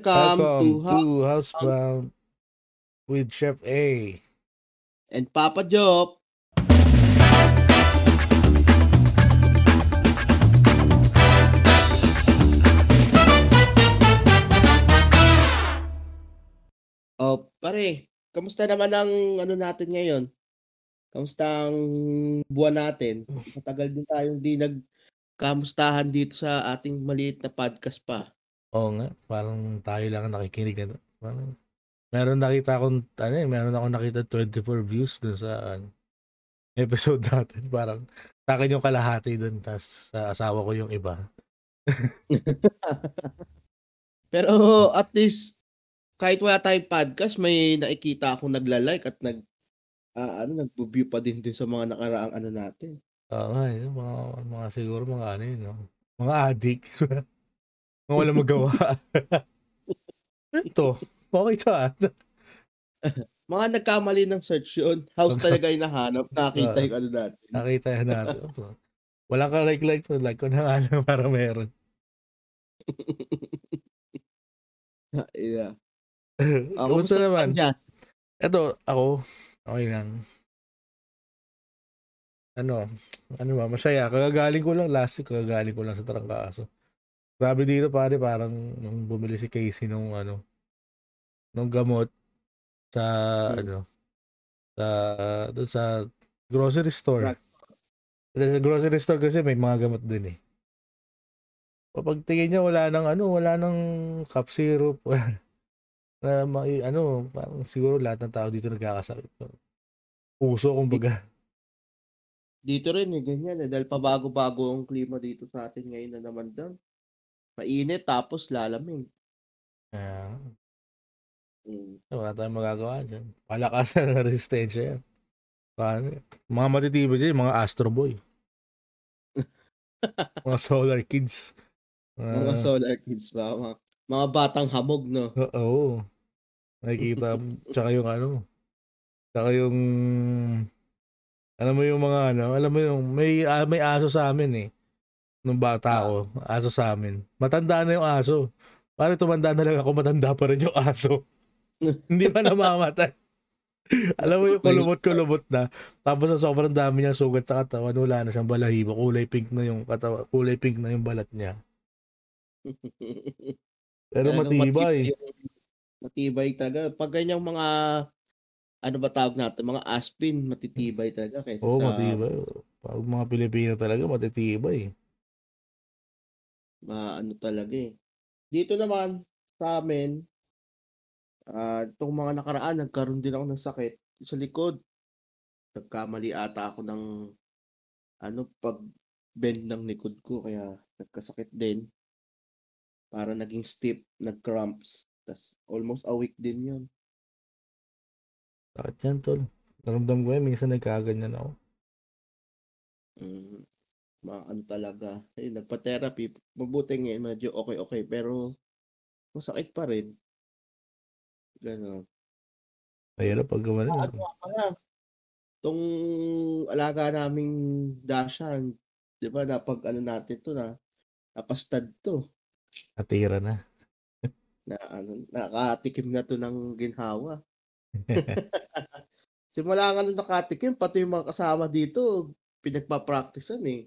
Welcome, Welcome to to Housebound with Chef A. and Papa Job. Oh, pare, kamusta naman ang ano natin ngayon? Kamusta ang buwan natin? Matagal din tayong di nagkamustahan dito sa ating maliit na podcast pa. Oo nga, parang tayo lang ang nakikinig na to. Parang, meron nakita akong, ano eh, meron akong nakita 24 views dun sa ano, episode natin. Parang, sa akin yung kalahati dun, tas sa asawa ko yung iba. Pero at least kahit wala tayong podcast, may nakikita akong nagla-like at nag ah, ano nagbo-view pa din din sa mga nakaraang ano natin. Oo nga, eh, mga, mga siguro mga ano yun, no? mga addicts. mga walang magawa. Ito, okay ka ah. Mga nagkamali ng search yun. House talaga yung nahanap. Nakita Oo. yung ano natin. Nakita yan natin. Walang ka like-like to. Like ko na nga lang para meron. yeah. Oh, Kumusta naman? Dyan? Ito, ako, okay lang. Ano, ano ba, masaya. Kagagaling ko lang, last week, kagagaling ko lang sa Trangkaso. Grabe dito, pare, parang nung bumili si Casey nung, ano, nung gamot sa, Hmm. ano, sa, doon sa grocery store. Drug. Sa grocery store kasi may mga gamot din eh. Kapag tingin niya, wala nang, ano, wala nang cup syrup, wala na mai- ano, parang siguro lahat ng tao dito nagkakasakit. Puso, kumbaga. Dito rin eh, ganyan eh. Dahil pabago-bago ang klima dito sa atin ngayon na naman doon. Mainit tapos lalamig. Kaya, Mm. wala tayong magagawa dyan. Palakasan ng resistensya yan. Paano? Mga matitibay dyan, mga Astro Boy. mga Solar Kids. Mga Ah, solar kids ba? Mga, mga batang hamog, no? Oo. Nakikita mo. Tsaka yung ano. Tsaka yung... Alam mo yung mga ano. Alam mo yung... May, ah, may aso sa amin eh. Nung bata ako. Aso sa amin. Matanda na yung aso. Parang tumanda na lang ako. Matanda pa rin yung aso. Hindi pa namamatay. Alam mo yung kulubot-kulubot na. Tapos sa sobrang dami niyang sugat sa katawan, wala na siyang balahibo. Kulay pink na yung katawan. Kulay pink na yung balat niya. Pero matibay. Matibay talaga. Pag ganyang mga, ano ba tawag natin, mga aspin, matitibay talaga kaysa Oo, sa matibay. Pag mga Pilipino talaga, matitibay. Mga ano talaga eh. Dito naman, sa amin, ah itong mga nakaraan, nagkaroon din ako ng sakit sa likod. Nagkamali ata ako ng, ano, pag bend ng likod ko, kaya nagkasakit din. Para naging stiff, nag-cramps. Tas almost a week din yun. Sakit yan, tol. Naramdam ko yan, minsan nagkaganyan ako. Mm, mga ano talaga. Eh, nagpa-therapy. Mabuti ngayon, medyo okay-okay. Pero, masakit pa rin. Ganon. Mahirap pag gumano. Ano nga pala, itong alaga naming Dashan, di ba, napag ano natin to na, napastad to. Natira na. Na, ano, nakatikim na to ng ginhawa. Simula nga nung nakatikim, pati yung mga kasama dito, pinagpa-practicean eh.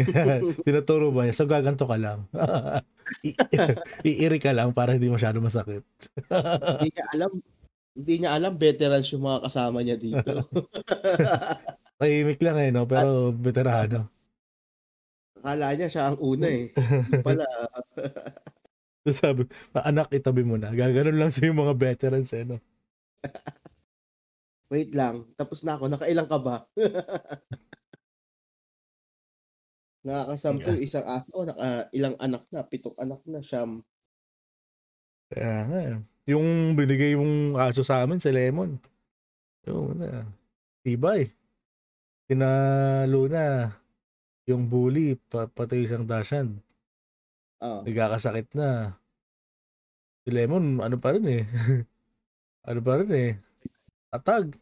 Tinuturo ba niya? So, gaganto ka lang. Iiri ka lang para hindi masyado masakit. hindi niya alam, hindi niya alam, veterans yung mga kasama niya dito. Tahimik lang eh, no? Pero veterano. Akala niya siya ang una eh. Pala. So, sabi, "Ah, anak, itabi mo na. Gaganon lang sa yung mga veterans eh, no? Wait lang, tapos na ako. Nakailang ka ba? Nakakasampu yung isang aso. Naka, ilang anak na, pitong anak na, siyam. Kaya nga, eh. yung binigay yung aso sa amin, si Lemon. Yung, na, tibay. Tinalo na yung bully, pa, pati isang dashan. Ah, Nagkakasakit na. Si Lemon, ano pa rin eh. ano pa rin eh. Atag.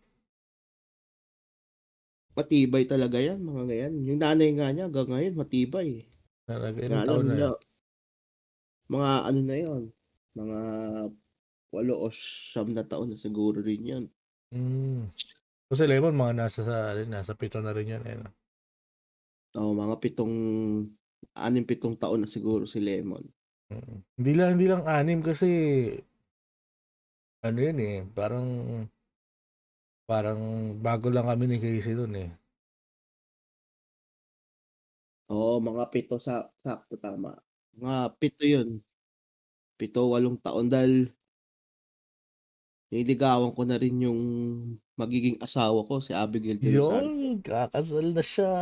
Matibay talaga yan, mga ganyan. Yung nanay nga niya, hanggang ngayon, matibay. Talaga, ilang taon na niya, yan? mga ano na yon mga 8 o 9 na taon na siguro rin yun. Hmm. So, si Lemon mga nasa sa ano, nasa 7 na rin 'yan, eh, 'no? Oo, mga 7, 6, 7 taon na siguro si Lemon. Mm. Hindi lang hindi lang 6 kasi ano 'yun, eh, parang parang bago lang kami ni Casey dun, eh. Oo, mga 7 sa sakto tama. Mga 7 yun. 7, 8 taon dahil niligawan ko na rin yung magiging asawa ko, si Abigail De. Yun, kakasal na siya.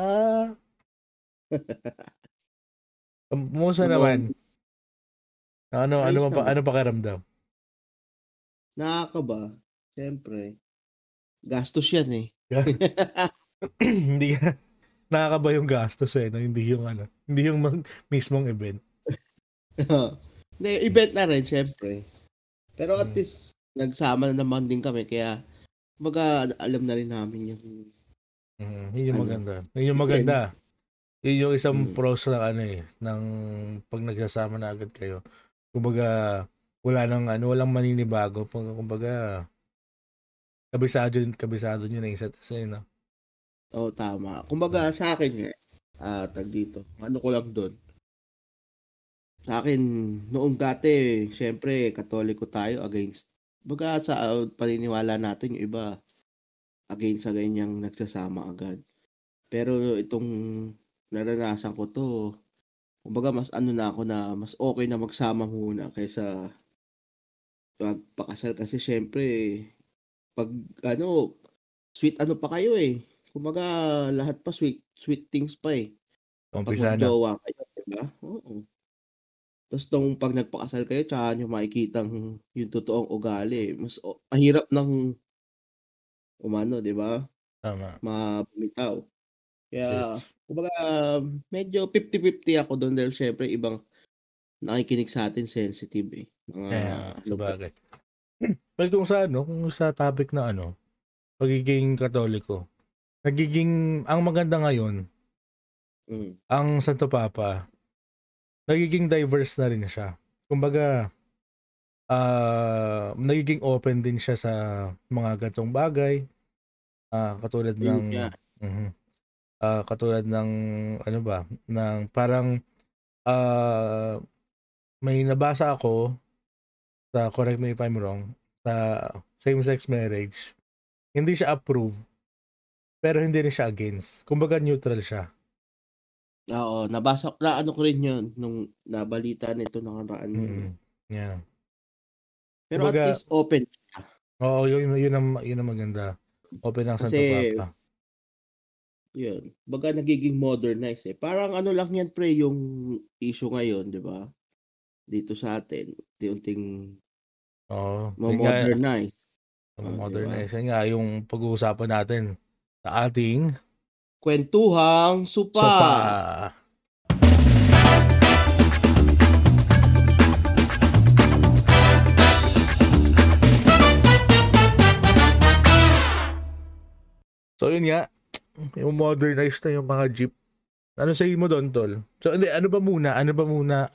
Um, kumusta naman? Ano ano Ayos pa ano pakiramdam? Nakakaba, siyempre. Gastos yan, eh. Hindi ka nakakaba yung gastos, eh, 'no, hindi yung ano, hindi yung mag mismong event. Hindi, event na rin siyempre. Pero at Hmm. least nagsama na naman din kami kaya kumbaga alam na rin namin yung Mm, yun yung Ano? maganda. Yun yung Yun. maganda. Yun yung isang Mm. pros ng ano eh, ng pag nagsasama na agad kayo. Kumbaga, wala nang ano, walang maninibago. Kumbaga, kabisado, kabisado nyo na isa't isa, eh, no? Oo, tama. Kumbaga sa akin nga, ah, tag dito, ano ko lang doon. Sa akin, noong dati, syempre, katoliko tayo against, baga sa uh, paniniwala natin, yung iba, against sa ganyang nagsasama agad. Pero itong naranasan ko to, kumbaga mas ano na ako na, mas okay na magsama muna kaysa magpakasal kasi syempre, pag ano, sweet ano pa kayo eh. Kumbaga, lahat pa sweet, sweet things pa eh. Pag Umpisa na. magjowa kayo, diba? Oo. Tapos nung pag nagpakasal kayo, tsaka nyo makikitang yung totoong ugali. Mas o, mahirap ng umano, di ba? Tama. Mabumitaw. Kaya, Yes. kumbaga, medyo 50-50 ako doon dahil syempre ibang nakikinig sa atin sensitive eh. Mga, Kaya, sabagay. Well, kung sa ano, kung sa topic na ano, pagiging katoliko, nagiging, ang maganda ngayon, mm, ang Santo Papa, nagiging diverse na rin siya. Kumbaga, ah nagiging open din siya sa mga gantong bagay. Ah, katulad ng nga. mhm. Ah, katulad ng ano ba, ng parang ah may nabasa ako sa correct me if I'm wrong, sa same-sex marriage. Hindi siya approve, pero hindi rin siya against. Kumbaga neutral siya. Oo, nabasa na ano ko rin yun nung nabalita nito nakaraan. Mm. Yeah. Pero Kumbaga- at least open siya. Oo, yun, yun, ang, yun ang maganda. Open ang Santo Papa. Yun. Baga nagiging modernized eh. Parang ano lang yan pre yung issue ngayon, di ba? Dito sa atin, unti-unting Oo. Yun nga, mo-modernize. ang Ah, modernize. Yun nga, yung pag-uusapan natin sa ating Kwentuhang supa. sopa. So yun nga, yung modernize na yung mga jeep. Ano sa mo doon, Tol? So hindi, ano ba muna? Ano ba muna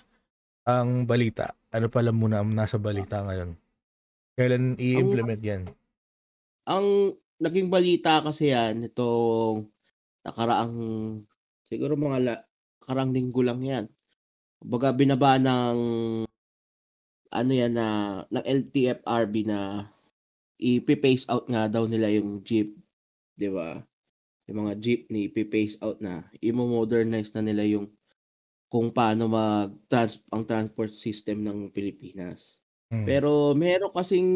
ang balita? Ano pala muna ang nasa balita ngayon? Kailan i-implement yan? Ang naging balita kasi yan, itong nakaraang, siguro mga la, nakaraang linggo lang yan. Baga binaba ng, ano yan na, ng LTFRB na ipi-phase out nga daw nila yung jeep. Di ba? Yung mga jeepney, ipi-phase out na. I-modernize na nila yung kung paano mag trans ang transport system ng Pilipinas. Hmm. Pero meron kasing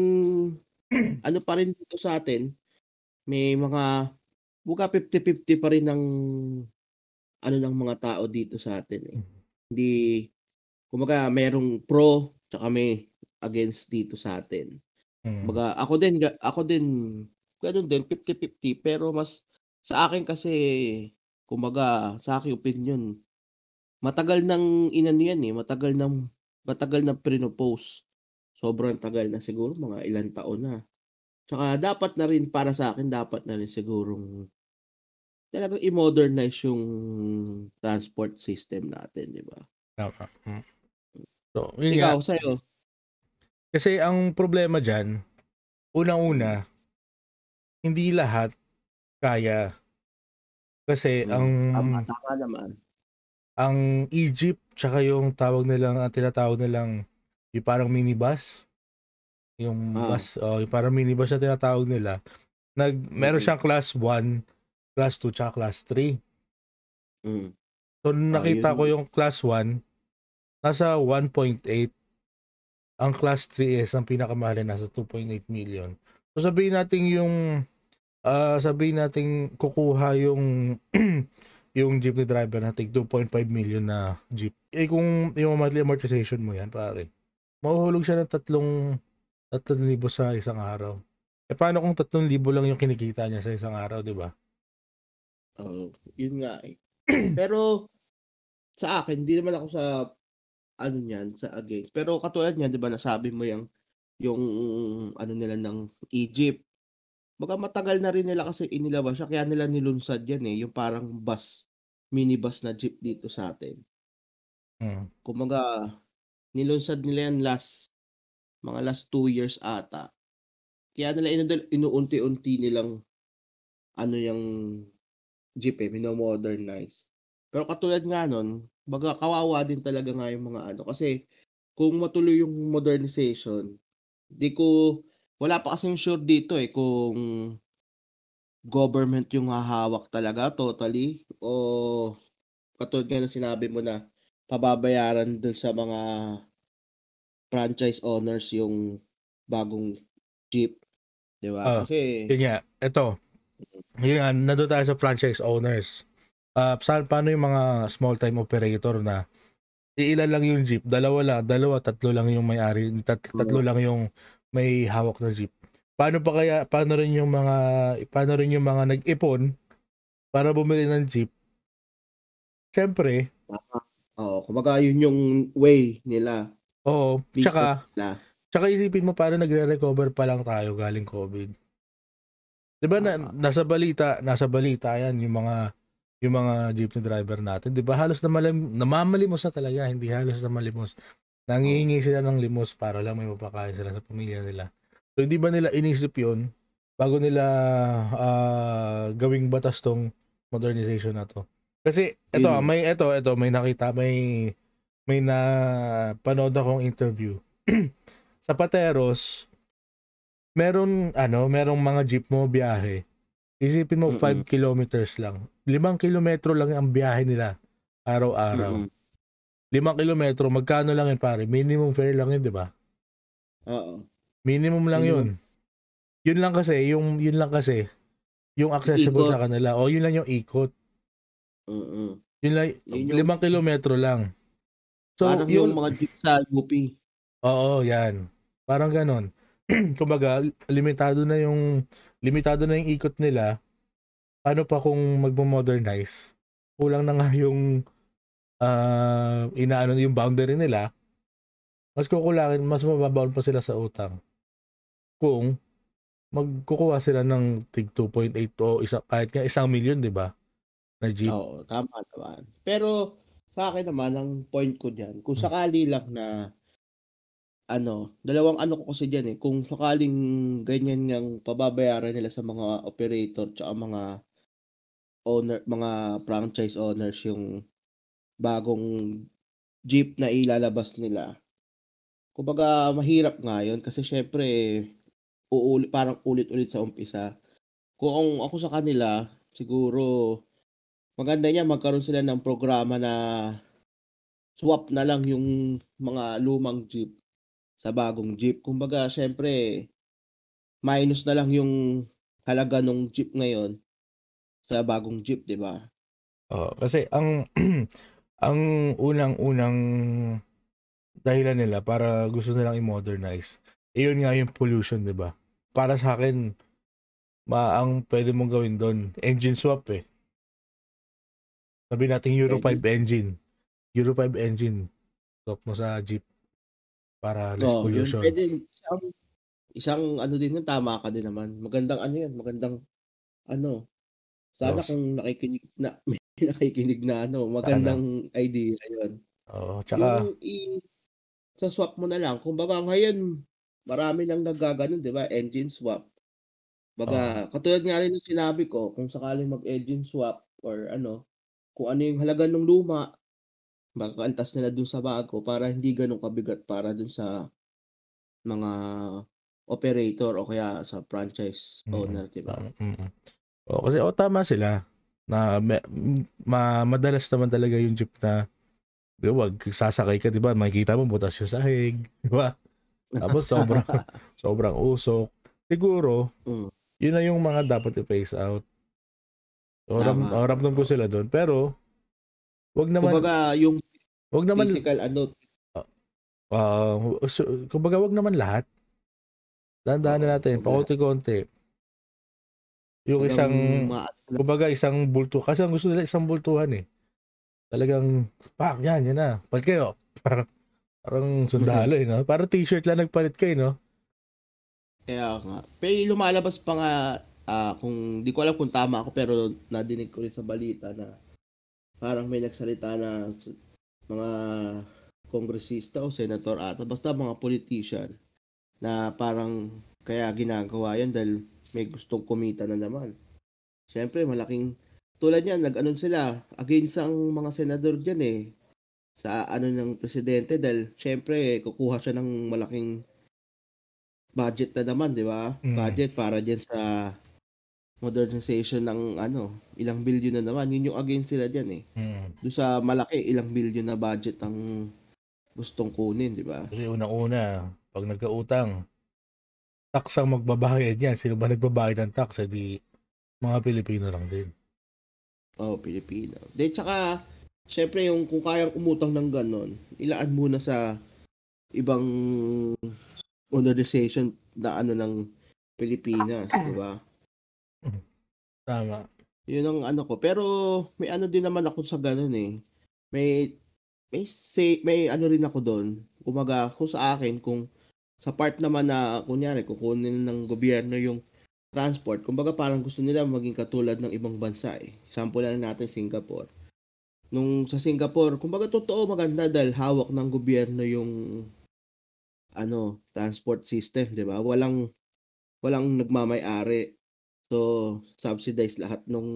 ano pa rin dito sa atin, may mga buka 50-50 pa rin ng ano ng mga tao dito sa atin eh. Mhm. Hindi kumbaga merong pro tsaka may against dito sa atin. Hmm. Kumbaga ako din ako din ganoon din 50-50 pero mas sa akin kasi kumbaga sa aking opinion matagal nang inano yan eh, matagal nang matagal na pinopose. Sobrang tagal na siguro mga ilang taon na. Tsaka dapat na rin para sa akin dapat na rin sigurong talagang i-modernize yung transport system natin, di ba? Tama. Hmm. So, yun nga. Ikaw, sa'yo? Kasi ang problema dyan, unang-una, hindi lahat kaya. Kasi Hmm, ang tama, tama naman. ang Egypt tsaka yung tawag nilang ang tinatawag nilang yung parang minibus? Yung Oo. bus oh, yung parang minibus na tinatawag nila. Nag meron siyang class 1 class 2 tsaka class 3 Mm. so nung nakita yun. ko yung class 1 nasa 1.8 ang class 3 is ang pinakamahal nasa 2.8 million. So sabihin natin yung ah sabihin natin kukuha yung yung jeepney driver natin 2.5 million na jeep. Eh kung yung monthly amortization mo yan pare mahuhulog siya ng tatlong 3,000 sa isang araw eh paano kung 3,000 lang yung kinikita niya sa isang araw di ba Oo, yun nga eh. Pero sa akin, hindi naman ako sa ano niyan, sa against. Pero katulad niyan, 'di ba, nasabi mo yung yung ano nila ng Egypt. Baka matagal na rin nila kasi inilabas siya kaya nila nilunsad yan eh, yung parang bus, minibus na jeep dito sa atin. Hmm. Kumbaga, nilunsad nila yan last mga last 2 years ata. Kaya nila inudal inuunti-unti nilang ano yung jeep eh, mino-modernize. Pero katulad nga nun, baga kawawa din talaga nga yung mga ano. Kasi kung matuloy yung modernization, di ko, wala pa kasing sure dito eh kung government yung hahawak talaga totally o katulad nga ng sinabi mo na pababayaran dun sa mga franchise owners yung bagong jeep. Di ba? Ah, Kasi, Yun nga, ito. Yun nga, nandun tayo sa franchise owners. Ah, saan, paano yung mga small time operator na iilan lang yung jeep, dalawa lang, dalawa, tatlo lang yung may-ari, tat, tatlo lang yung may hawak na jeep. Paano pa kaya, paano rin yung mga, paano rin yung mga nag-ipon para bumili ng jeep? Siyempre, oo, kumbaga yun yung way nila. oo, Business tsaka, nila. Tsaka isipin mo paano nagre-recover pa lang tayo galing COVID. 'Di ba na, nasa balita, nasa balita 'yan yung mga yung mga jeepney driver natin, 'di ba? Halos na malam, namamalimos na talaga, hindi halos na malimos. Nangihingi sila ng limos para lang may mapakain sila sa pamilya nila. So hindi ba nila inisip 'yun bago nila ah, gawing batas tong modernization na to? Kasi ito, Yun. may ito, ito may nakita, may may na panood akong interview. sa Pateros, meron ano, merong mga jeep mo biyahe. Isipin mo 5 Mm-mm. kilometers lang. 5 kilometro lang ang biyahe nila araw-araw. Mm-mm. 5 kilometro, magkano lang yun pare? Minimum fare lang yun, di ba? Oo. Minimum lang Minimum. yun. Yun lang kasi, yung yun lang kasi yung accessible Ikot. sa kanila. O yun lang yung ikot. Mm-mm. Yun lang, Yun yung- 5 kilometro lang. So, Parang yun, yung mga jeep sa UP. Oo, yan. Parang ganon. Kumbaga, limitado na yung limitado na yung ikot nila. Paano pa kung magmo-modernize? Kulang na nga yung ah inaano yung boundary nila. Mas kukulangin, mas mababaon pa sila sa utang. Kung magkukuha sila ng tig 2.8 o isa, kahit nga isang milyon, di ba? Na jeep. Oo, tama naman. Pero sa akin naman, ang point ko diyan, kung sakali lang na ano, dalawang ano ko kasi diyan eh, kung sakaling ganyan ngang pababayaran nila sa mga operator tsaka mga owner, mga franchise owners yung bagong jeep na ilalabas nila. Kumbaga mahirap nga yun kasi syempre uulit, parang ulit-ulit sa umpisa. Kung ako sa kanila, siguro maganda niya magkaroon sila ng programa na swap na lang yung mga lumang jeep sa bagong jeep. Kumbaga, syempre, minus na lang yung halaga ng jeep ngayon sa bagong jeep, di ba? Oo, kasi ang ang unang-unang dahilan nila para gusto nilang i-modernize. Iyon nga yung pollution, 'di ba? Para sa akin, ma ang pwede mong gawin doon, engine swap eh. Sabi natin Euro 5 engine. Euro 5 engine. Swap mo sa Jeep para less Oo, yun. pollution. Pwede, isang, isang ano din yun, tama ka din naman. Magandang ano yan, magandang ano. Sana Oo. kung nakikinig na, may nakikinig na ano, magandang idea yun. Oo, tsaka Yung i- sa swap mo na lang. Kumbaga ngayon, marami nang naggaganon, 'di ba? Engine swap. Baga, katulad nga rin ng sinabi ko, kung sakaling mag-engine swap or ano, kung ano yung halaga ng luma, makakaaltas nila dun sa bago para hindi ganun kabigat para dun sa mga operator o kaya sa franchise Mm, owner, 'di ba? tama, mm. Oo, kasi oo, tama sila na me ma madalas naman talaga yung jeep na 'di ba, 'wag sasakay ka 'di ba, makikita mo butas yung sahig, 'di ba? Tapos sobrang sobrang usok. Siguro, Hmm. yun na yung mga dapat i-phase out. O ram o ramdam ko sila dun, pero 'wag naman Kumbaga yung 'wag naman physical ano ah, so, kumbaga 'wag naman lahat. Dahan-dahanan Oo, natin, kumbaga pakonti-konti. Yung isang kumbaga isang bulto kasi ang gusto nila isang bultuhan, eh. Talagang, "Pak, yan, yan na, palit kayo." Parang parang sundalo, eh, 'no? Parang t-shirt lang nagpalit ka, eh, 'no? Kaya nga. May lumalabas pa nga, ah, kung di ko alam kung tama ako pero nadinig ko rin sa balita na parang may nagsalita na mga kongresista o senator ata, basta mga politician na parang kaya ginagawa yan dahil may gustong kumita na naman. Siyempre malaking tulad niyan nag-ano sila, against ang mga senador diyan, eh, sa ano ng presidente dahil siyempre kukuha siya ng malaking budget na naman, 'di ba? Mm. Budget para diyan sa modernization ng ano, ilang bilyon na naman. Yun yung against sila diyan, eh. Mm. Do'n sa malaki, ilang bilyon na budget ang gustong kunin, 'di ba? Kasi unang-una, 'pag nagkautang, tax ang magbabayad niyan. Sino ba nagbabayad ng tax, eh, di mga Pilipino lang din. Oo, Pilipino. 'Di tsaka siyempre yung kung kayang umutang ng gano'n, ilaan muna sa ibang modernization na ano ng Pilipinas, 'di ba? Tama. Yun ang ano ko. Pero may ano din naman ako sa gano'n, eh. May may say may ano rin ako do'n. Kumbaga kung sa akin kung sa part naman na kunyari kukunin ng gobyerno yung transport, kumbaga parang gusto nila maging katulad ng ibang bansa, eh. Example lang natin Singapore. Nung sa Singapore, kumbaga totoo maganda dahil hawak ng gobyerno yung ano, transport system, 'di ba? Walang walang nagmamay-ari. So, subsidize lahat nung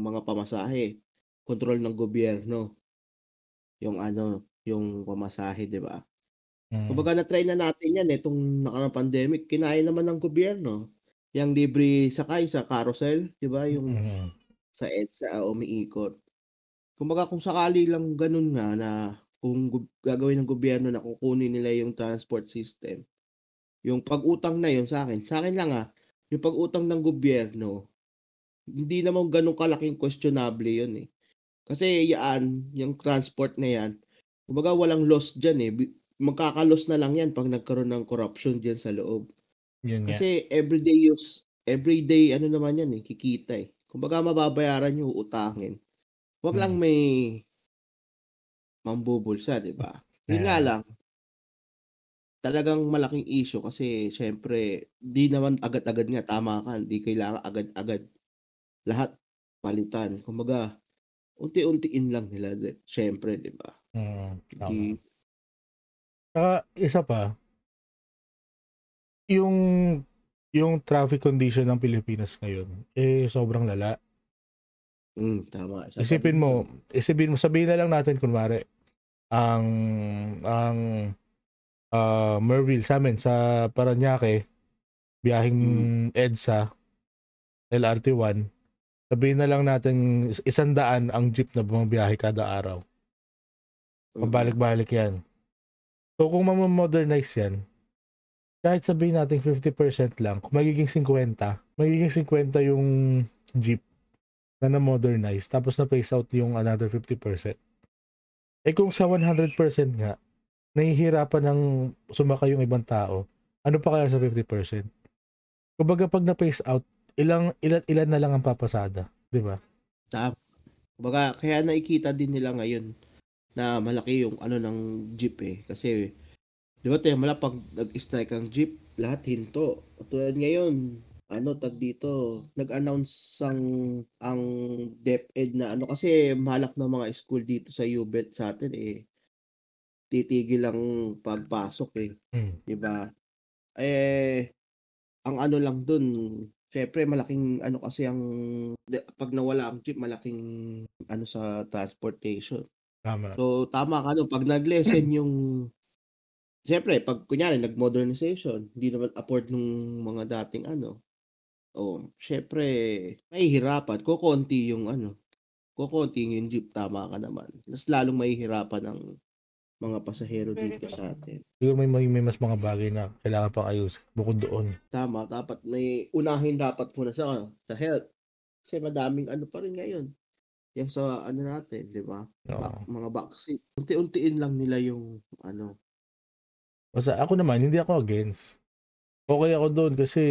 mga pamasahe. Kontrol ng gobyerno. Yung ano, yung pamasahe, 'di ba? Mm. Kumbaga na-try na natin 'yan, eh, 'tong nakaraang pandemic. Kinaya naman ng gobyerno. Yang libre sakay sa carousel, 'di ba? Yung Mm. sa EDSA umiikot. Kumbaga kung sakali lang gano'n nga na kung gagawin ng gobyerno na kukunin nila yung transport system, yung pag-utang na yun sa'kin sa'kin lang, ah, yung pag-utang ng gobyerno, hindi naman gano'n kalaking questionable yun, eh. Kasi yaan, yung transport na 'yan, kumbaga walang loss diyan, eh, bi magkaka-loss na lang 'yan 'pag nagkaroon ng corruption diyan sa loob. Yun. Kasi everyday use everyday ano naman 'yan, eh, kikita, eh. Kumbaga mababayaran niyo, uutangin. 'Wag lang Mm. may mambubulsa, 'di ba? Yun nga lang talagang malaking issue kasi siyempre di naman agad-agad nga, tama ka, hindi kailangan agad-agad lahat palitan. Kumbaga unti-untiin lang nila di siyempre, 'di ba? Mm, tama. Hindi Tsaka isa pa yung yung traffic condition ng Pilipinas ngayon, eh, sobrang lala. Hmm, tama. Pa Isipin mo isipin mo sabihin na lang natin kunwari ang ang, ah, Merville sa'min sa Parañaque, biyaheng Hmm. EDSA, LRT-1, sabihin na lang natin is 100 ang jeep na bumabiyahe kada araw. Mm. Pabalik-balik 'yan. So kung mamo-modernize 'yan, kahit sabihin nating 50% lang, kung magiging 50, magiging 50 yung jeep na na-modernize tapos na-phase out yung another 50%. Eh kung sa 100% nga, nahihirapan ng sumakay yung ibang tao, ano pa kaya sa 50%? Kumbaga pag na-phase out, ilang ilan ilan na lang ang papasada, 'di ba? Tama. Kumbaga kaya nakikita din nila ngayon na malaki yung ano ng jeep, eh, kasi 'di ba mala 'pag nag-strike ang jeep, lahat hinto. Katulad ngayon, ano tawag dito, nag-announce ang ang DepEd na ano kasi mahalak ng mga school dito sa UBET sa'tin, eh titigil ang pagpasok, eh, Hmm. 'di ba? Eh, ang ano lang dun, siyempre malaking ano kasi ang 'pag nawala ang jeep malaking ano sa transportation. Tama. So, tama ka dun 'pag nag-lessen yung siyempre 'pag kunyari nag-modernization, hindi naman afford nung mga dating ano, oh, siyempre mahihirapan, kokonti yung ano, kokonti yung jeep, tama ka naman. Mas lalong mahihirapan ang mga pasahero dito sa'tin. Siguro may may may mas mga bagay na kailangan pang ayusin bukod doon. Tama, dapat may unahin dapat muna sa ano, sa health. Kasi madaming ano pa rin ngayon, yang sa ano natin, 'di ba? Ba Oo. mga vaccine, unti-untiin lang nila yung ano Basta ako naman hindi ako against. Okey ako dun kasi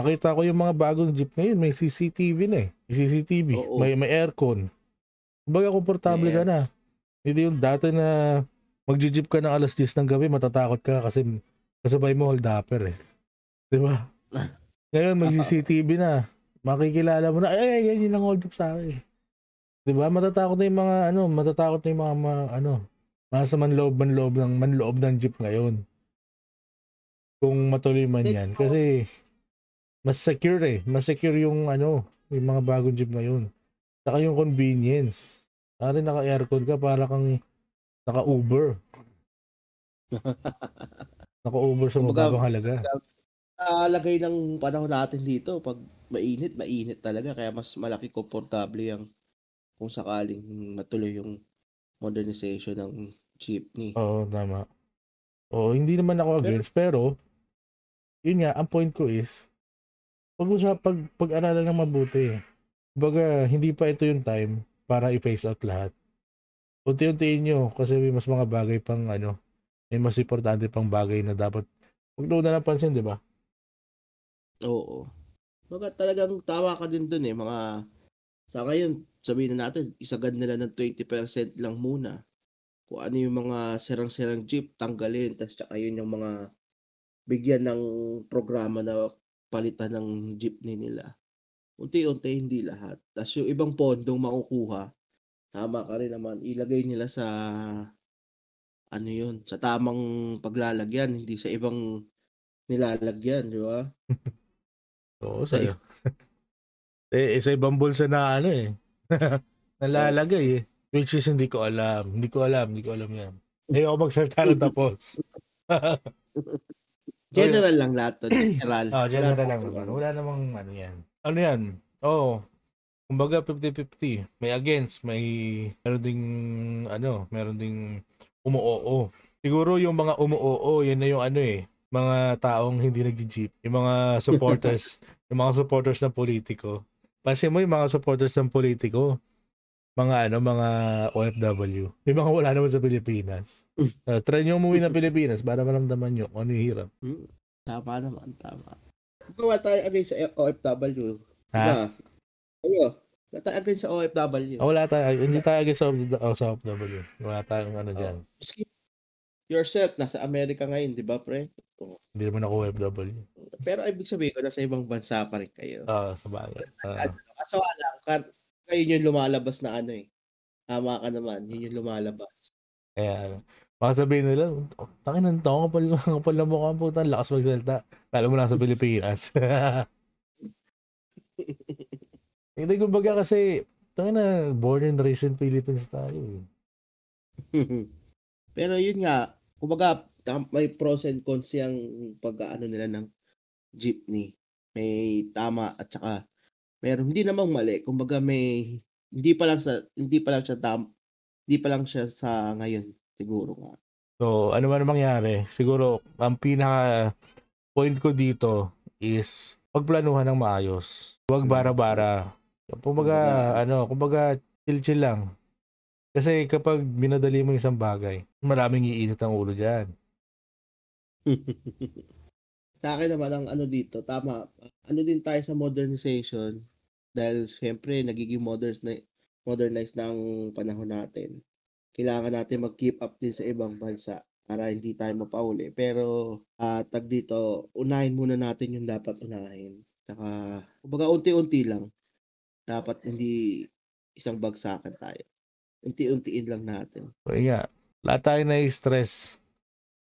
nakita ko yung mga bagong jeep ngayon may CCTV na, eh, may CCTV, Oo. may may aircon. Kumbaga komportable ka na. Hindi yung dati na magje-jeep ka ng 10:00 ng gabi matatakot ka kasi kasabay mo hold-upper, eh, 'di ba? Ngayon may Oo. CCTV na, makikilala mo na, "Ay, ayan yung nang-hold-up sa'kin." 'Di ba matatakot na yung mga ano, matatakot na yung mga ma ano, nasa manloob manloob ng manloob ng jeep ngayon. Kung matuloy man Eh, 'yan oo. kasi mas secure, eh, mas secure yung ano, yung mga bagong jeep ngayon. Tsaka yung convenience. Kunwari naka-aircon ka para kang naka-Uber. Naka-Uber sa Kumbaga mababang halaga. sa lagay ng panahon natin dito 'pag mainit, mainit talaga kaya mas malaki komportable yang kung sakaling matuloy yung modernization ng jeepney. Oo, tama. Oo, hindi naman ako against pero yun nga, ang point ko is pag-usap pag pag-aralan ng mabuti. Kumbaga hindi pa ito yung time para i-phase out lahat. Unti-untiin niyo kasi may mas mga bagay pang ano, may mas importante pang bagay na dapat pagtuunan ng pansin, 'di ba? Oo. Kumbaga talagang tama ka din dun, eh, mga sa ngayon sabihin na natin isagad nila ng 20% lang muna. Kung ano yung mga sirang-sirang jeep tanggalin ta's tsaka yun yung mga bigyan ng programa na palitan ng jeepney nila. Unti-unti, hindi lahat. Ta's yung ibang pondong makukuha, tama ka rin naman, ilagay nila sa ano yun, sa tamang paglalagyan, hindi sa ibang nilalagyan, 'di ba? Oo, Sa sa eh, sa ibang bulsa na ano, eh, nalalagay, eh. Which is hindi ko alam, hindi ko alam, hindi ko alam 'yan. Ayoko magsalita ng tapos. Oh, yun. General lang lahat 'to, general. Wala general lang. Wala namang ano 'yan. Ano 'yan, oo, kumbaga 50-50. May against, may meron ding ano, meron ding umu-oo. Siguro yung mga umu-oo, yan na yung ano, eh, mga taong hindi nagje-jeep, yung mga supporters, yung mga supporters ng politiko. Pansin mo yung mga supporters ng politiko, mga ano, mga OFW. Yung mga wala naman sa Pilipinas. Uh, try nyo umuwi ng Pilipinas para maramdaman nyo kung ano yung hirap. Hmm, tama naman, tama. Gawa tayo against sa OFW, Ha? ba? Kayo, wala tayo against sa OFW. Ah, wala tayo, hindi tayo against sa, oh, sa OFW. Wala tayong ano dyan. Oo. Maski yourself, nasa Amerika ngayon, 'di ba, pre? Oo. Hindi naman ako OFW. Pero ibig sabihin ko nasa ibang bansa pa rin kayo. Oo, sa bagay. Oo. kaso lang, kar kayo yung lumalabas na ano, eh, tama ka naman, yun yung lumalabas. Kaya, baka sabihin nila, "Oh, tangina nito, ang kapal, kapal na mukha po, ang lakas magsalita. Kala mo lang sa Pilipinas. Hindi, kumbaga kasi, tangina, born and raised in Philippines tayo. eh. Pero yun nga, kumbaga may pros and cons yang pag-aano nila ng jeepney. May tama at saka meron hindi namang mali, kumbaga may hindi pa lang sa hindi pa lang siya tam hindi pa lang siya sa ngayon, siguro nga. So, ano man ang mangyari, siguro, ang pinaka point ko dito is, pagplanuhan ng maayos. Huwag Hmm. bara-bara. Kumbaga, Kumbaga ano, kumbaga, chill-chill lang. Kasi kapag minadali mo yung isang bagay, maraming iinit ang ulo dyan. Sa'kin naman ang ano dito, tama, ano din tayo sa modernization dahil siyempre nagiging moderns na modernized na ang panahon natin. Kailangan natin mag-keep up din sa ibang bansa para hindi tayo mapauli. Pero, ah, tawag dito, unahin muna natin yung dapat unahin. Tsaka, kumbaga unti-unti lang. Dapat hindi isang bagsakan tayo. Unti-untiin lang natin. Yun nga, Lahat tayo na-stress.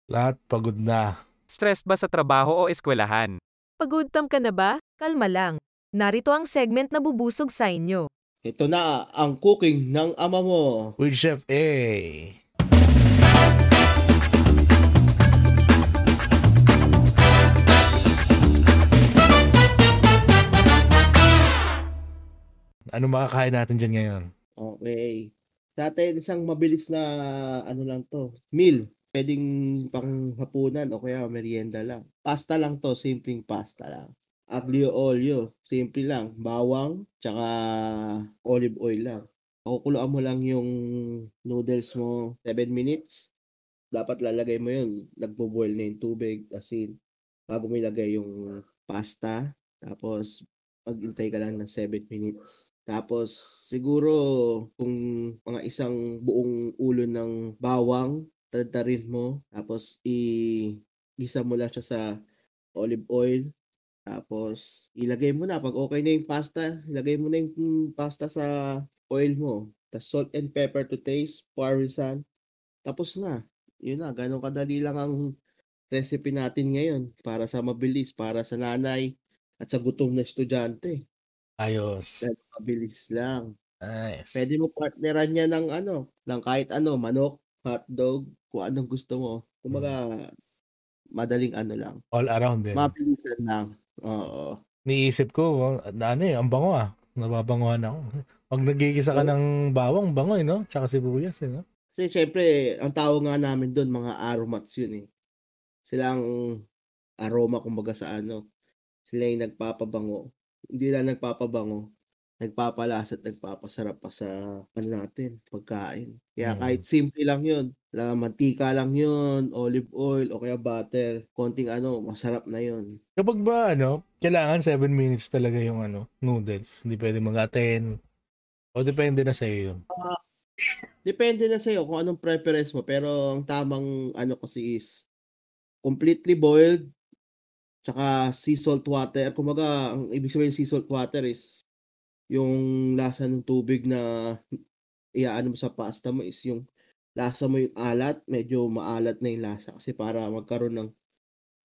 Lahat pagod na. Stress ba sa trabaho o eskwelahan? Pagudtam ka na ba? Kalma lang. Narito ang segment na bubusog sa inyo. Ito na ang cooking ng ama mo. With Chef A. Ano makakain natin dyan ngayon? Okay. Sa atin, isang mabilis na ano lang to, meal. Pwedeng pang hapunan o kaya merienda lang. Pasta lang to, simpleng pasta lang. Aglio olio, simple lang. Bawang, tsaka olive oil lang. Pakukuluan mo lang yung noodles mo 7 minutes. Dapat lalagay mo yun. Nagbo-boil na yung tubig, asin. Bago mo ilagay yung pasta. Tapos, maghintay ka lang ng 7 minutes. Tapos, siguro, kung mga isang buong ulo ng bawang, tadtarin mo. Tapos, i-isa mo lang siya sa olive oil. Tapos, ilagay mo na. Pag okay na yung pasta, ilagay mo na yung pasta sa oil mo. Tapos, salt and pepper to taste, parmesan. Tapos na. Yun na, ganun kadali lang ang recipe natin ngayon para sa mabilis, para sa nanay at sa gutom na estudyante. Ayos. Ganun mabilis lang. Nice. Pwede mo partneran niya ng ano, ng kahit ano, manok, hotdog, kung anong gusto mo. Kumbaga, madaling ano lang. All around din. Mabilisan lang. Oo. Niisip ko, na ano eh, ang bango ah. Nababangohan ako. Pag nagigisa ka Oo. ng bawang, bango eh, no? Tsaka sibuyas eh, no? Kasi syempre, ang tawag nga namin doon, mga aromats yun eh. Sila ang aroma kumbaga sa ano. Sila yung nagpapabango. Hindi lang nagpapabango, nagpapalasa at nagpapasarap pa sa ano natin, pagkain. Kaya Mm. kahit simple lang yun, la mantika lang yun, olive oil o kaya butter, konting ano, masarap na yun. Kapag ba, ano, kailangan 7 minutes talaga yung ano, noodles. Hindi pwede mga 10. O depende na sa'yo yun. Depende na sa'yo kung anong preference mo, pero ang tamang ano kasi is completely boiled, tsaka sea salt water. Kumbaga, ang ibig sabihin sea salt water is yung lasa ng tubig na iaano mo sa pasta mo is yung lasa mo yung alat, medyo maalat na yung lasa kasi para magkaroon ng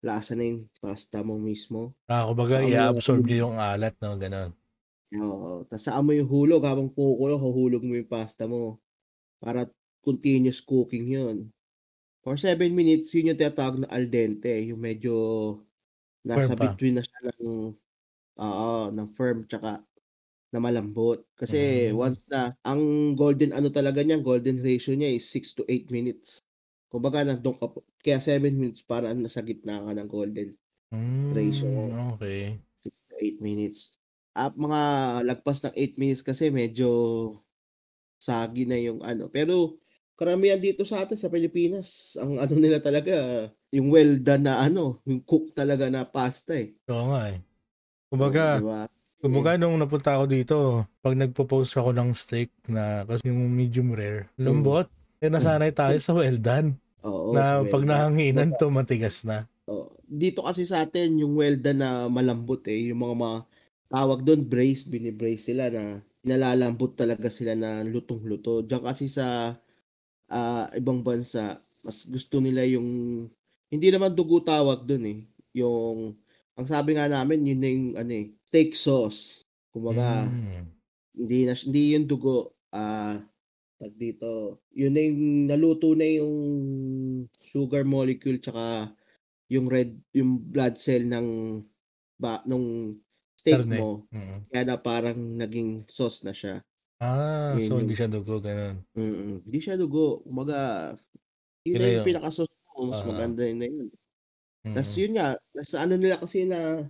lasa na yung pasta mo mismo. Ah, kumbaga, i-absorb niyo yung alat, no? Ganon. Oo. Tapos saan mo yung hulog habang kukulo, huhulog mo yung pasta mo. Para continuous cooking yun. For 7 minutes, yun yung tinatawag na al dente. Yung medyo nasa Firm pa. between na siya ng, oo, ng firm tsaka na malambot. Kasi Mm. once na, ang golden ano talaga niya, golden ratio niya is 6 to 8 minutes. Kumbaga, nandun ka, kaya 7 minutes para nasa gitna ka ng golden Ratio. Mm, okay. 6 to 8 minutes. At mga lagpas ng 8 minutes kasi medyo sagi na yung ano. Pero karamihan dito sa atin sa Pilipinas, ang ano nila talaga, yung well done na ano, yung cook talaga na pasta eh. Oo nga eh. Kumbaga, Diba? kumbaga nung napunta ako dito, pag nagpo-post ako ng steak na kasi yung medium rare, lambot, eh nasanay tayo sa well done. Oo, na well pag nahanginan to, matigas na. Oo. Dito kasi sa atin, yung well done na malambot eh, yung mga, mga tawag doon, brace, binibrace sila na nalalambot talaga sila na lutong-luto. Diyan kasi sa ah, ibang bansa, mas gusto nila yung, hindi naman dugo tawag doon eh, yung, ang sabi nga namin, yun na yung, ano eh, steak sauce. Kumbaga, Mm. hindi na hindi yung dugo ah tag dito yun na yung naluto na yung sugar molecule tsaka yung red yung blood cell ng ba nung steak Karne. mo Mm. kaya na parang naging sauce na siya Ah, Yun so yung- hindi siya dugo, ganun. mm hindi siya dugo kumaga yun Yun na yung yun. pinaka-sauce mo mas Ah. maganda yun na yun Mm. tas yun nga nasa ano nila kasi na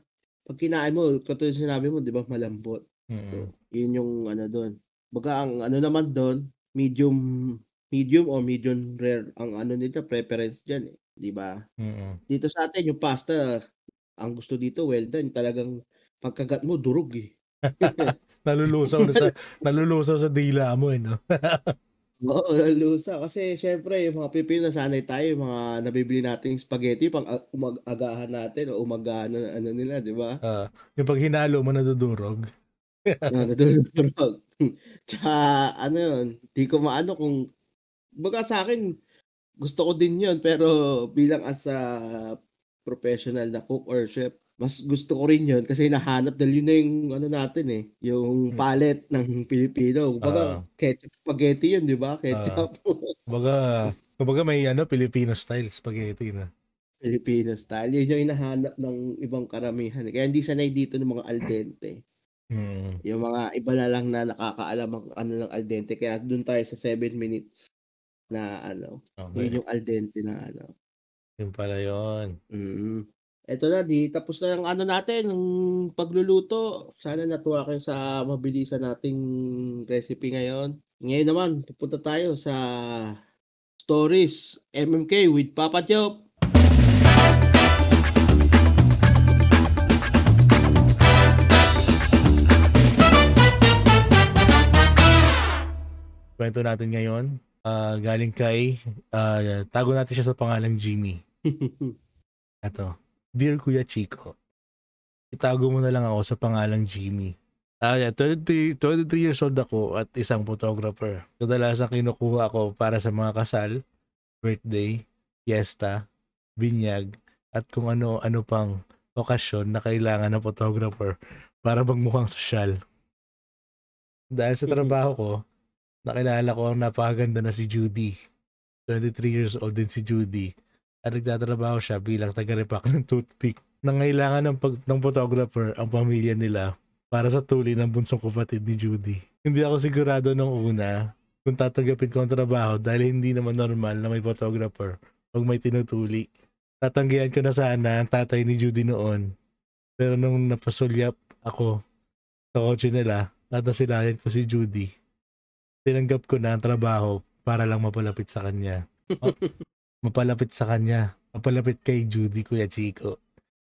pag kinain mo katulad sinabi mo di ba malambot Mm. Yun yung ano doon. Baga ang ano naman doon, medium medium or medium rare ang ano nila preference diyan eh, 'di ba? Mm. Dito sa atin yung pasta, ang gusto dito well done, talagang pagkagat mo durog eh. Nalulusaw na sa nalulusaw sa dila mo eh, no? Oo, lusa kasi syempre yung mga Pilipino nasanay tayo yung mga nabibili nating spaghetti pang a- umag-agahan natin o umagahan na ano nila, 'di ba? Ah, yung pag hinalo mo nadudurog. Na nadudurog. Tsaka ano yun, di ko maano kung baga sa akin gusto ko din yun pero bilang as a professional na cook or chef, mas gusto ko rin yun kasi nahanap dahil yun na yung ano natin eh, yung Hmm. palette ng Pilipino. Kumbaga, Oo. ketchup spaghetti yun, di ba? Ketchup. Kumbaga, kumbaga may ano, Filipino style spaghetti na. Filipino style. Yun yung hinahanap ng ibang karamihan. Kaya hindi sanay dito ng mga al dente. Mm. Yung mga iba na lang na nakakaalam ang ano ng al dente. Kaya doon tayo sa 7 minutes na ano. Okay. Yun yung al dente na ano. Yun pala yun. Mm. Eto na, di tapos na ang ano natin, ang pagluluto. Sana natuwa kayo sa mabilisan nating recipe ngayon. Ngayon naman, pupunta tayo sa Stories MMK with Papa Chop. Kwento natin ngayon. ah, galing kay, ah, tago natin siya sa pangalang Jimmy. Ito. Dear Kuya Chico, itago mo na lang ako sa pangalang Jimmy. Ah, yeah, 23, 23 years old ako at isang photographer. Kadalasan kinukuha ako para sa mga kasal, birthday, fiesta, binyag, at kung ano-ano pang okasyon na kailangan ng photographer para magmukhang sosyal. Dahil sa Mhm. trabaho ko, nakilala ko ang napakaganda na si Judy. 23 years old din si Judy at nagtatrabaho siya bilang taga-repack ng toothpick. Nangailangan ng, pag, ng photographer ang pamilya nila para sa tuli ng bunsong kapatid ni Judy. Hindi ako sigurado nung una kung tatanggapin ko ang trabaho dahil hindi naman normal na may photographer pag may tinutuli. Tatanggihan ko na sana ang tatay ni Judy noon. Pero nung napasulyap ako sa kotse nila at nasilayan ko si Judy, tinanggap ko na ang trabaho para lang mapalapit sa kanya. Ma- mapalapit sa kanya. Mapalapit kay Judy, Kuya Chico.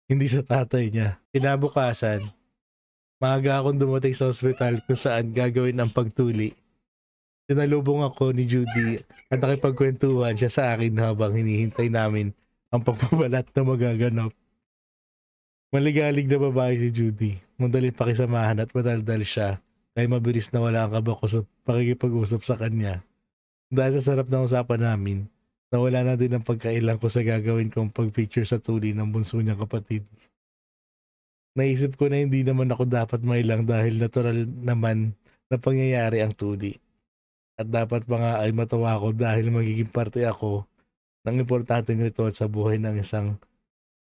Hindi sa tatay niya. Kinabukasan, maaga akong dumating sa ospital kung saan gagawin ang pagtuli. Sinalubong ako ni Judy at nakipagkwentuhan siya sa akin habang hinihintay namin ang pagpapalat na magaganap. Maligalig na babae si Judy. Madaling pakisamahan at madaldal siya kaya mabilis na wala ang kaba ko sa pakikipag-usap sa kanya. Dahil sa sarap ng usapan namin, nawala na din ang pagkailang ko sa gagawin kong pagpicture sa tuli ng bunso niyang kapatid. Naisip ko na hindi naman ako dapat mailang dahil natural naman na pangyayari ang tuli. At dapat pa nga ay matawa ko dahil magiging parte ako ng importanteng ritual sa buhay ng isang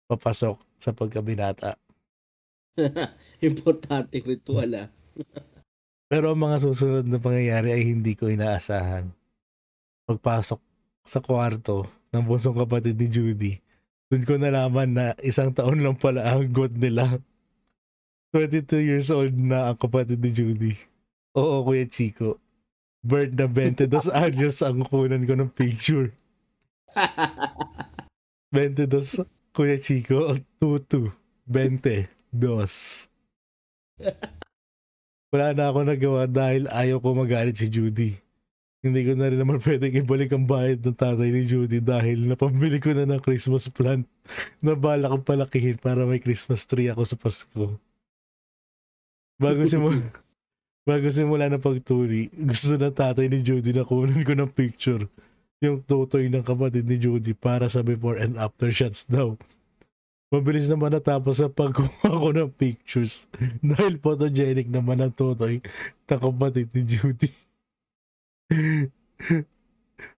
papasok sa pagkabinata. Importante ritual ah. Pero ang mga susunod na pangyayari ay hindi ko inaasahan. Pagpasok sa kwarto ng bunsong kapatid ni Judy, dun ko nalaman na isang taon lang pala ang god nila. 22 years old na ang kapatid ni Judy. Oo, Kuya Chico. Bird na 22 años ang kunan ko ng picture. 22, Kuya Chico. Tutu. 22. Wala na ako nagawa dahil ayaw ko magalit si Judy. Hindi ko na rin naman pwedeng ibalik ang bayad ng tatay ni Judy dahil napambili ko na ng Christmas plant na bala kong palakihin para may Christmas tree ako sa Pasko. Bago simula, bago simula na pagtuli, gusto ng tatay ni Judy na kunan ko ng picture yung tutoy ng kapatid ni Judy para sa before and after shots daw. Mabilis naman natapos sa pagkuha ko ng pictures dahil photogenic naman ang tutoy ng kapatid ni Judy.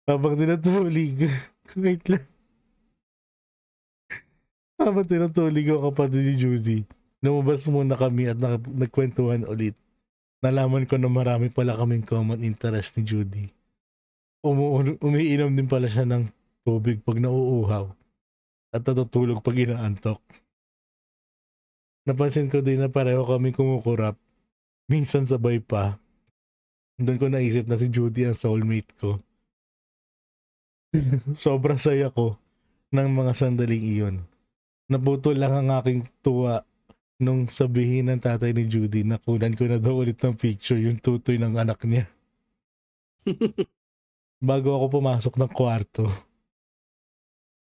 Habang tinatulig, wait lang. Habang tinatulig ko ang kapatid ni Judy, lumabas muna kami at nagkwentuhan ulit. Nalaman ko na marami pala kaming common interest ni Judy. Umu- umiinom din pala siya ng tubig pag nauuhaw at natutulog pag inaantok. Napansin ko din na pareho kami kumukurap. Minsan sabay pa. Doon ko naisip na si Judy ang soulmate ko. Sobrang saya ko ng mga sandaling iyon. Naputol lang ang aking tuwa nung sabihin ng tatay ni Judy na kunan ko na daw ulit ng picture yung tutoy ng anak niya. Bago ako pumasok ng kwarto,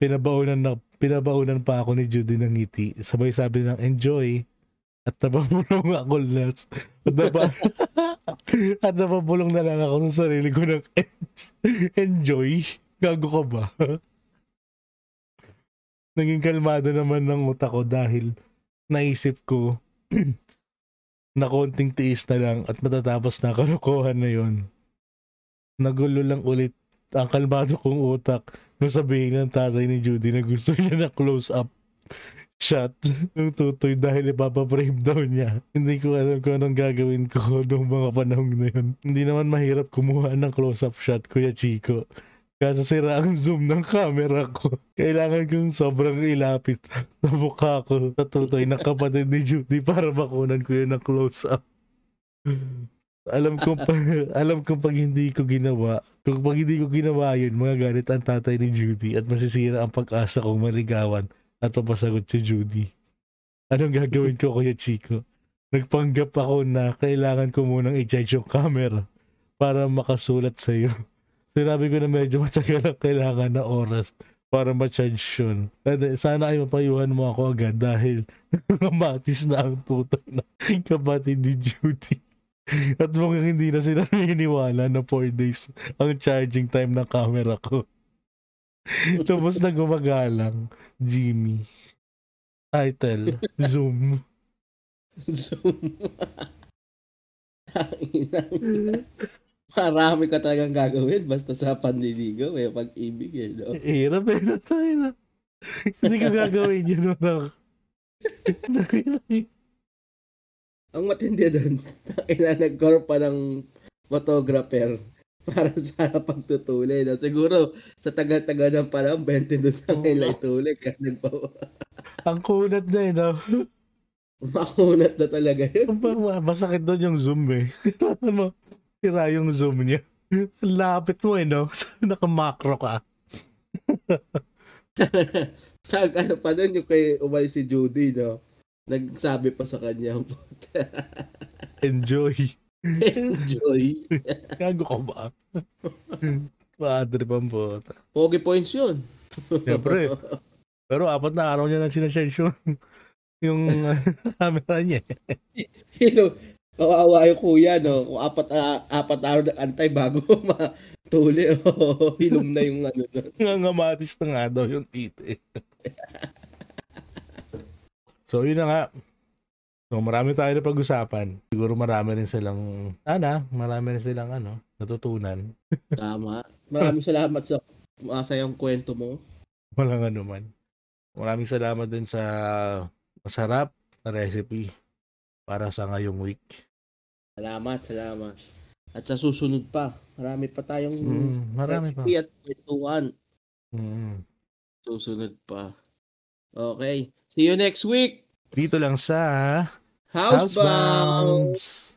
pinabaunan na pinabaunan pa ako ni Judy ng ngiti. Sabay sabi ng enjoy. At napapulong ako na at, napa, at napapulong na lang ako sa sarili ko ng en- enjoy. Gago ka ba? Naging kalmado naman ng utak ko dahil naisip ko na konting tiis na lang at matatapos na kalukuhan na yon. Nagulo lang ulit ang kalmado kong utak nung sabihin ng tatay ni Judy na gusto niya na close up shot ng tutoy dahil ipapaprame daw niya. Hindi ko alam kung anong gagawin ko nung mga panahon na yun. Hindi naman mahirap kumuha ng close-up shot, Kuya Chico. Kaso sira ang zoom ng camera ko. Kailangan kong sobrang ilapit sa mukha ko sa tutoy ng kapatid ni Judy para makunan ko yun ng close-up. alam ko pa, alam ko pag hindi ko ginawa, kung pag hindi ko ginawa yun, mga galit ang tatay ni Judy at masisira ang pag-asa kong maligawan at papasagot si Judy. Anong gagawin ko, Kuya Chico? Nagpanggap ako na kailangan ko munang i-charge yung camera para makasulat sa iyo. Sinabi ko na medyo matagal ang kailangan na oras para ma-charge yun. Sana ay mapayuhan mo ako agad dahil namatis na ang tutoy na kapatid ni Judy. At mukhang hindi na sila naniniwala na 4 days ang charging time ng camera ko. Tapos na gumagalang, Jimmy. Title, Zoom. Zoom. Marami ka talagang gagawin basta sa panliligaw eh, pag-ibig eh. No? Hirap eh, na tayo na. Hindi ko gagawin yun. No? Ang matindi doon, nagkaroon pa ng photographer para sa pagtutuli. No? Siguro, sa tagal-tagal ng panahon, 20 doon na ngayon lang ituli. Kaya nagpa Ang kunat na eh, no? makunat na talaga yun. Ma- Masakit doon yung zoom eh. Mo, tira yung zoom niya. Lapit mo eh, no? Nakamakro ka. Nag ano pa doon yung kay umalis si Judy, no? Nagsabi pa sa kanya, Enjoy. enjoy. Gago ka ba? Padre pambota. Pogi points yun. Siyempre. Pero apat na araw niya nang sinashare yung, uh, camera niya. eh. Hilo, kawawa yung kuya, no? Kung apat, ah, apat araw na antay bago matuli, oh, hilom na yung ano. No? Ngangamatis na nga daw yung titi. so yun na nga. So marami tayo na pag-usapan. Siguro marami rin silang, sana, marami rin silang ano, natutunan. Tama. Maraming salamat sa masayang kwento mo. Walang ano man. Maraming salamat din sa masarap na recipe para sa ngayong week. Salamat, salamat. At sa susunod pa, marami pa tayong Mm, marami pa. recipe at kwentuhan. Mm. Susunod pa. Okay. See you next week. Dito lang sa Housebound. Housebounds.